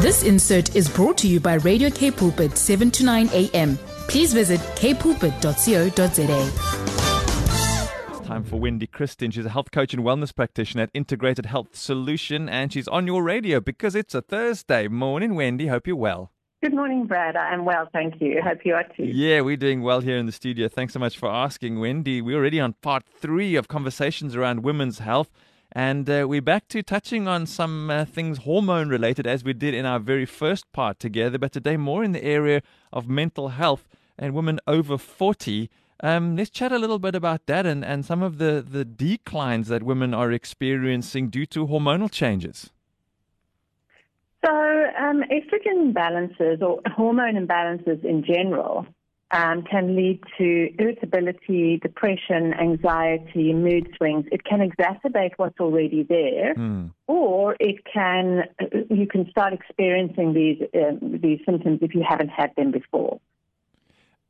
This insert is brought to you by Radio K Pulpit 7 to 9 a.m. Please visit kpulpit.co.za. It's time for Wendy Christien. She's a health coach and wellness practitioner at Integrated Health Solution, and she's on your radio because it's a Thursday. Morning, Wendy. Hope you're well. Good morning, Brad. I'm well, thank you. Hope you are too. Yeah, we're doing well here in the studio. Thanks so much for asking, Wendy. We're already on part three of conversations around women's health. And uh, we're back to touching on some uh, things hormone related as we did in our very first part together, but today more in the area of mental health and women over 40. Um, let's chat a little bit about that and, and some of the, the declines that women are experiencing due to hormonal changes. So, um, estrogen imbalances or hormone imbalances in general um, can lead to irritability, depression, anxiety, mood swings. It can exacerbate what's already there, Mm. or it can you can start experiencing these um, these symptoms if you haven't had them before.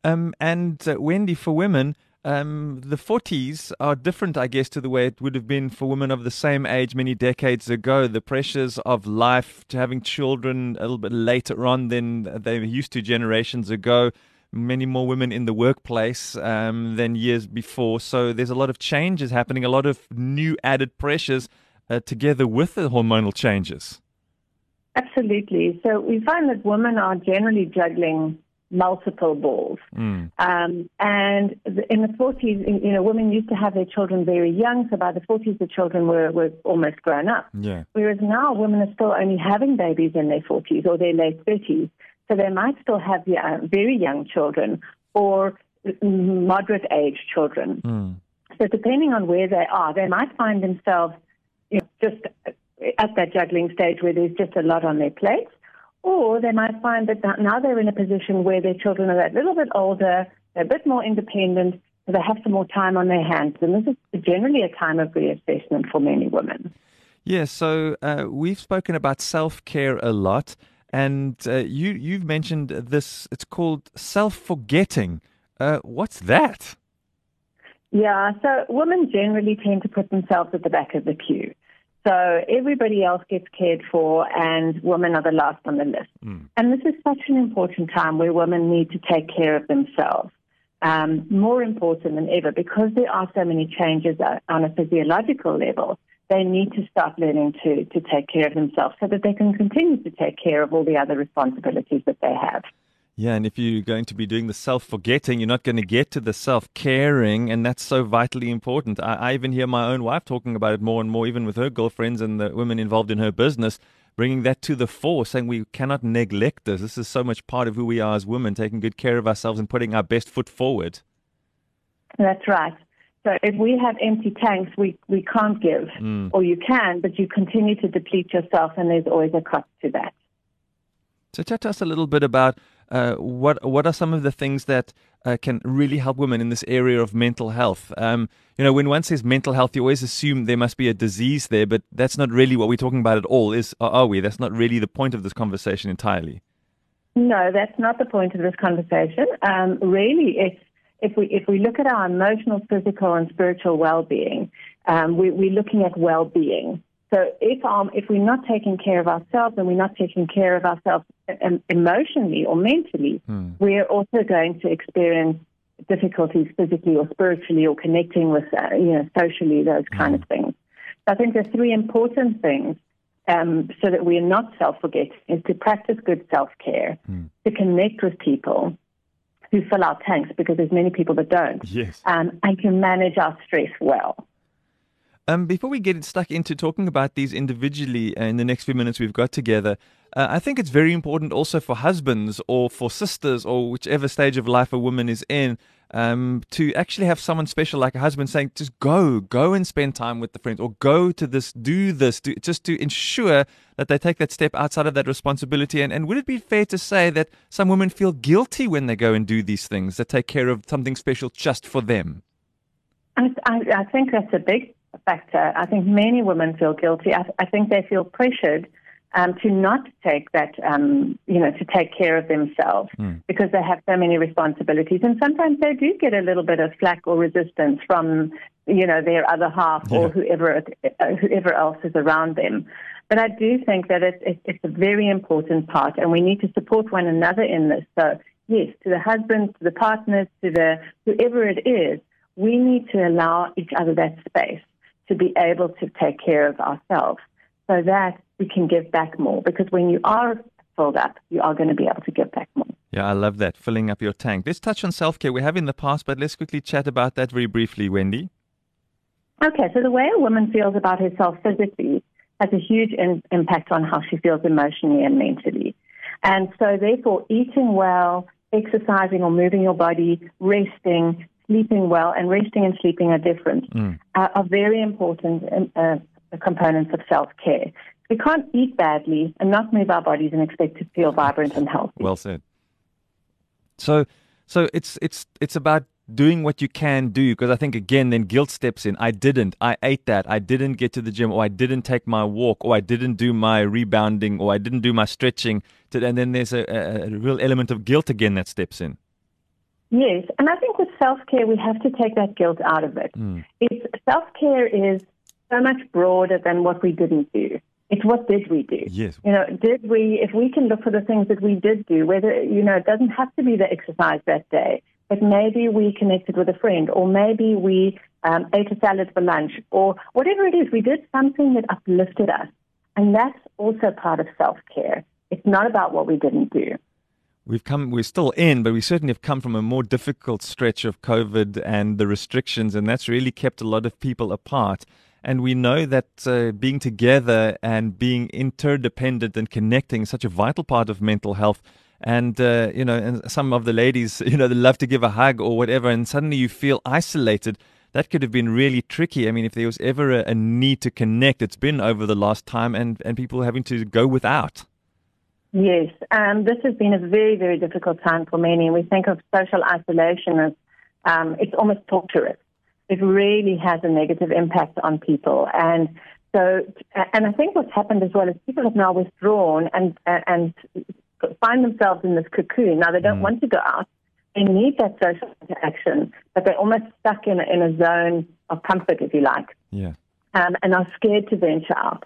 Um, and uh, Wendy, for women, um, the 40s are different, I guess, to the way it would have been for women of the same age many decades ago. The pressures of life, to having children a little bit later on than they used to generations ago. Many more women in the workplace um, than years before. So there's a lot of changes happening, a lot of new added pressures uh, together with the hormonal changes. Absolutely. So we find that women are generally juggling multiple balls. Mm. Um, and the- in the 40s, you know, women used to have their children very young. So by the 40s, the children were, were almost grown up. Yeah. Whereas now, women are still only having babies in their 40s or their late 30s. So they might still have uh, very young children or moderate age children. Mm. So depending on where they are, they might find themselves you know, just at that juggling stage where there's just a lot on their plates, or they might find that now they're in a position where their children are a little bit older, they're a bit more independent, so they have some more time on their hands. And this is generally a time of reassessment for many women. Yeah, so uh, we've spoken about self care a lot, and uh, you you've mentioned this. It's called self forgetting. Uh, what's that? Yeah, so women generally tend to put themselves at the back of the queue. So everybody else gets cared for, and women are the last on the list. Mm. And this is such an important time where women need to take care of themselves. Um, more important than ever because there are so many changes on a physiological level. They need to start learning to, to take care of themselves so that they can continue to take care of all the other responsibilities that they have. Yeah, and if you're going to be doing the self forgetting, you're not going to get to the self caring, and that's so vitally important. I, I even hear my own wife talking about it more and more, even with her girlfriends and the women involved in her business, bringing that to the fore, saying we cannot neglect this. This is so much part of who we are as women, taking good care of ourselves and putting our best foot forward. That's right. So if we have empty tanks, we, we can't give, Mm. or you can, but you continue to deplete yourself, and there's always a cost to that. So, chat to us a little bit about uh, what what are some of the things that uh, can really help women in this area of mental health. Um, you know, when one says mental health, you always assume there must be a disease there, but that's not really what we're talking about at all. Is are we? That's not really the point of this conversation entirely. No, that's not the point of this conversation. Um, really, it's if we if we look at our emotional, physical, and spiritual well-being, um, we, we're looking at well-being. So if um, if we're not taking care of ourselves and we're not taking care of ourselves um, emotionally or mentally, Hmm. we're also going to experience difficulties physically or spiritually or connecting with uh, you know socially those kind of things. So I think the three important things um, so that we're not self-forgetting is to practice good self-care, to connect with people who fill our tanks because there's many people that don't, Yes. um, and can manage our stress well. Um, before we get stuck into talking about these individually uh, in the next few minutes we've got together, uh, I think it's very important also for husbands or for sisters or whichever stage of life a woman is in um, to actually have someone special like a husband saying, just go, go and spend time with the friends or go to this, do this, do, just to ensure that they take that step outside of that responsibility. And, and would it be fair to say that some women feel guilty when they go and do these things, that take care of something special just for them? I, I, I think that's a big factor. I think many women feel guilty. I, I think they feel pressured um, to not take that, um, you know, to take care of themselves because they have so many responsibilities. And sometimes they do get a little bit of flack or resistance from, you know, their other half or whoever, uh, whoever else is around them. But I do think that it's, it's a very important part, and we need to support one another in this. So, yes, to the husbands, to the partners, to the whoever it is, we need to allow each other that space to be able to take care of ourselves so that we can give back more. Because when you are filled up, you are going to be able to give back more. Yeah, I love that, filling up your tank. Let's touch on self care. We have in the past, but let's quickly chat about that very briefly, Wendy. Okay, so the way a woman feels about herself physically has a huge in, impact on how she feels emotionally and mentally. And so, therefore, eating well, exercising or moving your body, resting, sleeping well, and resting and sleeping are different, mm. uh, are very important uh, components of self care. We can't eat badly and not move our bodies and expect to feel vibrant and healthy. Well said. So, so it's it's it's about doing what you can do because I think again then guilt steps in. I didn't. I ate that. I didn't get to the gym or I didn't take my walk or I didn't do my rebounding or I didn't do my stretching. To, and then there's a, a, real element of guilt again that steps in. Yes, and I think with self care we have to take that guilt out of it. Mm. self care is so much broader than what we didn't do. It's what did we do? Yes. You know, did we, if we can look for the things that we did do, whether, you know, it doesn't have to be the exercise that day, but maybe we connected with a friend, or maybe we um, ate a salad for lunch, or whatever it is, we did something that uplifted us. And that's also part of self care. It's not about what we didn't do. We've come, we're still in, but we certainly have come from a more difficult stretch of COVID and the restrictions, and that's really kept a lot of people apart. And we know that uh, being together and being interdependent and connecting is such a vital part of mental health. And, uh, you know, and some of the ladies, you know, they love to give a hug or whatever, and suddenly you feel isolated. That could have been really tricky. I mean, if there was ever a, a need to connect, it's been over the last time, and, and people having to go without. Yes, um, this has been a very, very difficult time for many. We think of social isolation as um, it's almost torturous it really has a negative impact on people. And so, and I think what's happened as well is people have now withdrawn and and find themselves in this cocoon. Now they don't mm. want to go out; they need that social interaction, but they're almost stuck in a, in a zone of comfort, if you like. Yeah. Um, and are scared to venture out.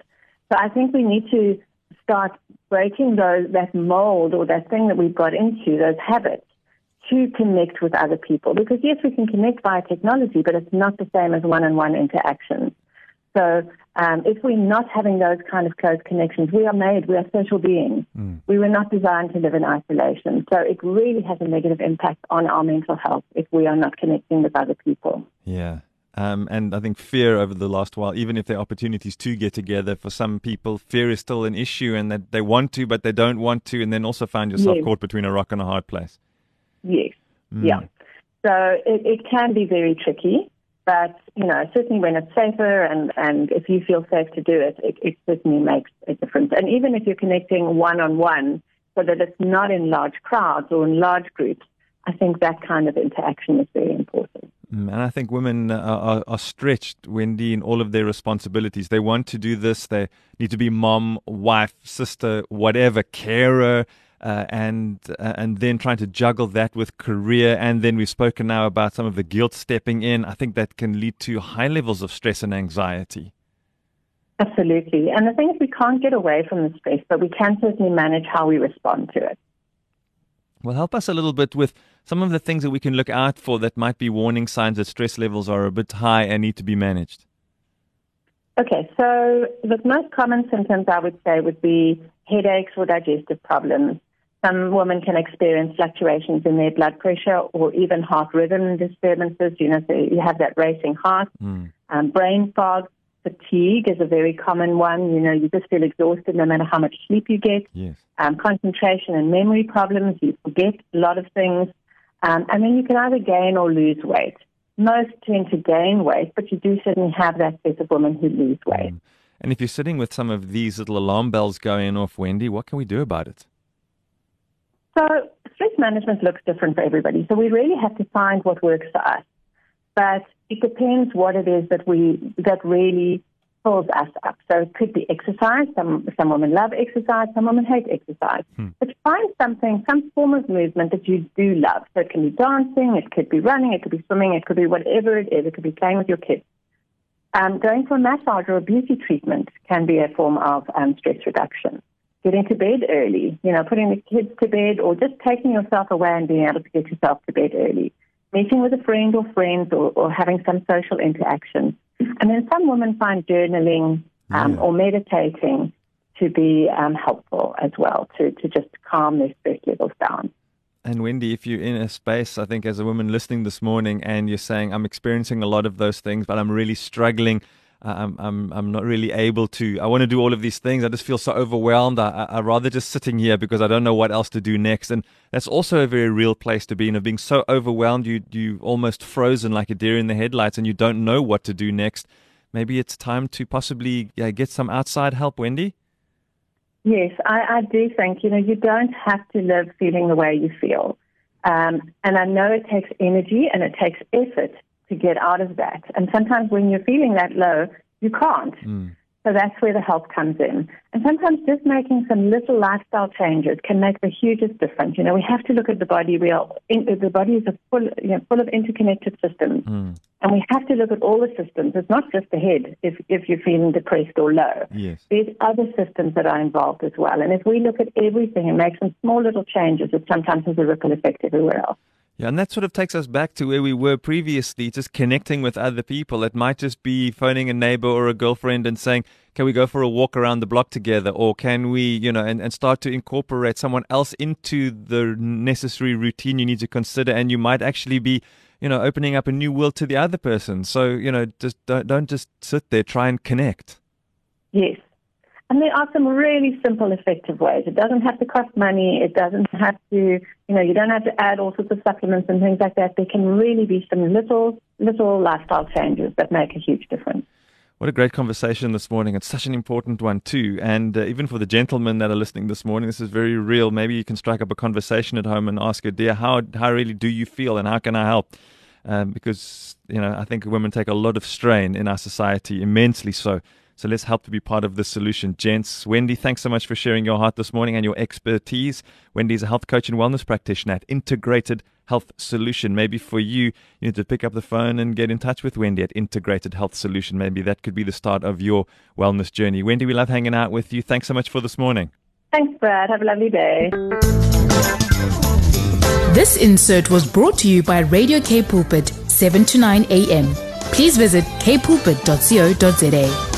So I think we need to start breaking those that mold or that thing that we've got into those habits to connect with other people. Because yes, we can connect via technology, but it's not the same as one-on-one interactions. So um, if we're not having those kind of close connections, we are made, we are social beings. Mm. We were not designed to live in isolation. So it really has a negative impact on our mental health if we are not connecting with other people. Yeah. Um, and I think fear over the last while, even if there are opportunities to get together, for some people, fear is still an issue and that they want to, but they don't want to, and then also find yourself yes. caught between a rock and a hard place. Yes. Mm. Yeah. So it, it can be very tricky, but you know certainly when it's safer and and if you feel safe to do it, it, it certainly makes a difference. And even if you're connecting one on one, so that it's not in large crowds or in large groups, I think that kind of interaction is very important. Mm, and I think women are, are, stretched, Wendy, in all of their responsibilities. They want to do this. They need to be mom, wife, sister, whatever, carer uh, and uh, and then trying to juggle that with career, and then we've spoken now about some of the guilt stepping in. I think that can lead to high levels of stress and anxiety. Absolutely, and the thing is, we can't get away from the stress, but we can certainly manage how we respond to it. Well, help us a little bit with some of the things that we can look out for that might be warning signs that stress levels are a bit high and need to be managed. Okay, so the most common symptoms I would say would be headaches or digestive problems, some women can experience fluctuations in their blood pressure or even heart rhythm disturbances. You know, so you have that racing heart. Mm. Um, brain fog, fatigue is a very common one. You know, you just feel exhausted no matter how much sleep you get. Yes. Um, concentration and memory problems. You forget a lot of things. Um, and then you can either gain or lose weight. Most tend to gain weight, but you do certainly have that set of women who lose weight. Mm. And if you're sitting with some of these little alarm bells going off, Wendy, what can we do about it? So stress management looks different for everybody. So we really have to find what works for us. But it depends what it is that we that really pulls us up. So it could be exercise. Some some women love exercise. Some women hate exercise. Hmm. But find something, some form of movement that you do love. So it can be dancing. It could be running. It could be swimming. It could be whatever it is. It could be playing with your kids. Um, going for a massage or a beauty treatment can be a form of um, stress reduction. Getting to bed early, you know, putting the kids to bed or just taking yourself away and being able to get yourself to bed early. Meeting with a friend or friends or, or having some social interaction. And then some women find journaling um, yeah. or meditating to be um, helpful as well, to, to just calm their stress levels down. And Wendy, if you're in a space, I think as a woman listening this morning and you're saying, I'm experiencing a lot of those things, but I'm really struggling. I'm, I'm, I'm not really able to. I want to do all of these things. I just feel so overwhelmed. I, I, would rather just sitting here because I don't know what else to do next. And that's also a very real place to be in, of being so overwhelmed. You, you almost frozen like a deer in the headlights and you don't know what to do next. Maybe it's time to possibly get some outside help, Wendy? Yes, I, I do think, you know, you don't have to live feeling the way you feel. Um, and I know it takes energy and it takes effort to get out of that. And sometimes when you're feeling that low, you can't. Mm. So that's where the help comes in. And sometimes just making some little lifestyle changes can make the hugest difference. You know, we have to look at the body. We are in, the body is a full, you know, full of interconnected systems, mm. and we have to look at all the systems. It's not just the head. If if you're feeling depressed or low, yes. there's other systems that are involved as well. And if we look at everything and make some small little changes, it sometimes has a ripple effect everywhere else. Yeah, and that sort of takes us back to where we were previously, just connecting with other people. It might just be phoning a neighbor or a girlfriend and saying, Can we go for a walk around the block together? Or can we, you know, and, and start to incorporate someone else into the necessary routine you need to consider. And you might actually be, you know, opening up a new world to the other person. So, you know, just don't, don't just sit there, try and connect. Yes, and there are some really simple, effective ways. It doesn't have to cost money. It doesn't have to, you know, you don't have to add all sorts of supplements and things like that. There can really be some little, little lifestyle changes that make a huge difference. What a great conversation this morning. It's such an important one, too. And uh, even for the gentlemen that are listening this morning, this is very real. Maybe you can strike up a conversation at home and ask her, dear, how, how really do you feel and how can I help? Um, because, you know, I think women take a lot of strain in our society, immensely so. So let's help to be part of the solution. Gents, Wendy, thanks so much for sharing your heart this morning and your expertise. Wendy is a health coach and wellness practitioner at Integrated Health Solution. Maybe for you, you need to pick up the phone and get in touch with Wendy at Integrated Health Solution. Maybe that could be the start of your wellness journey. Wendy, we love hanging out with you. Thanks so much for this morning. Thanks, Brad. Have a lovely day. This insert was brought to you by Radio K Pulpit, 7 to 9 a.m. Please visit kpulpit.co.za.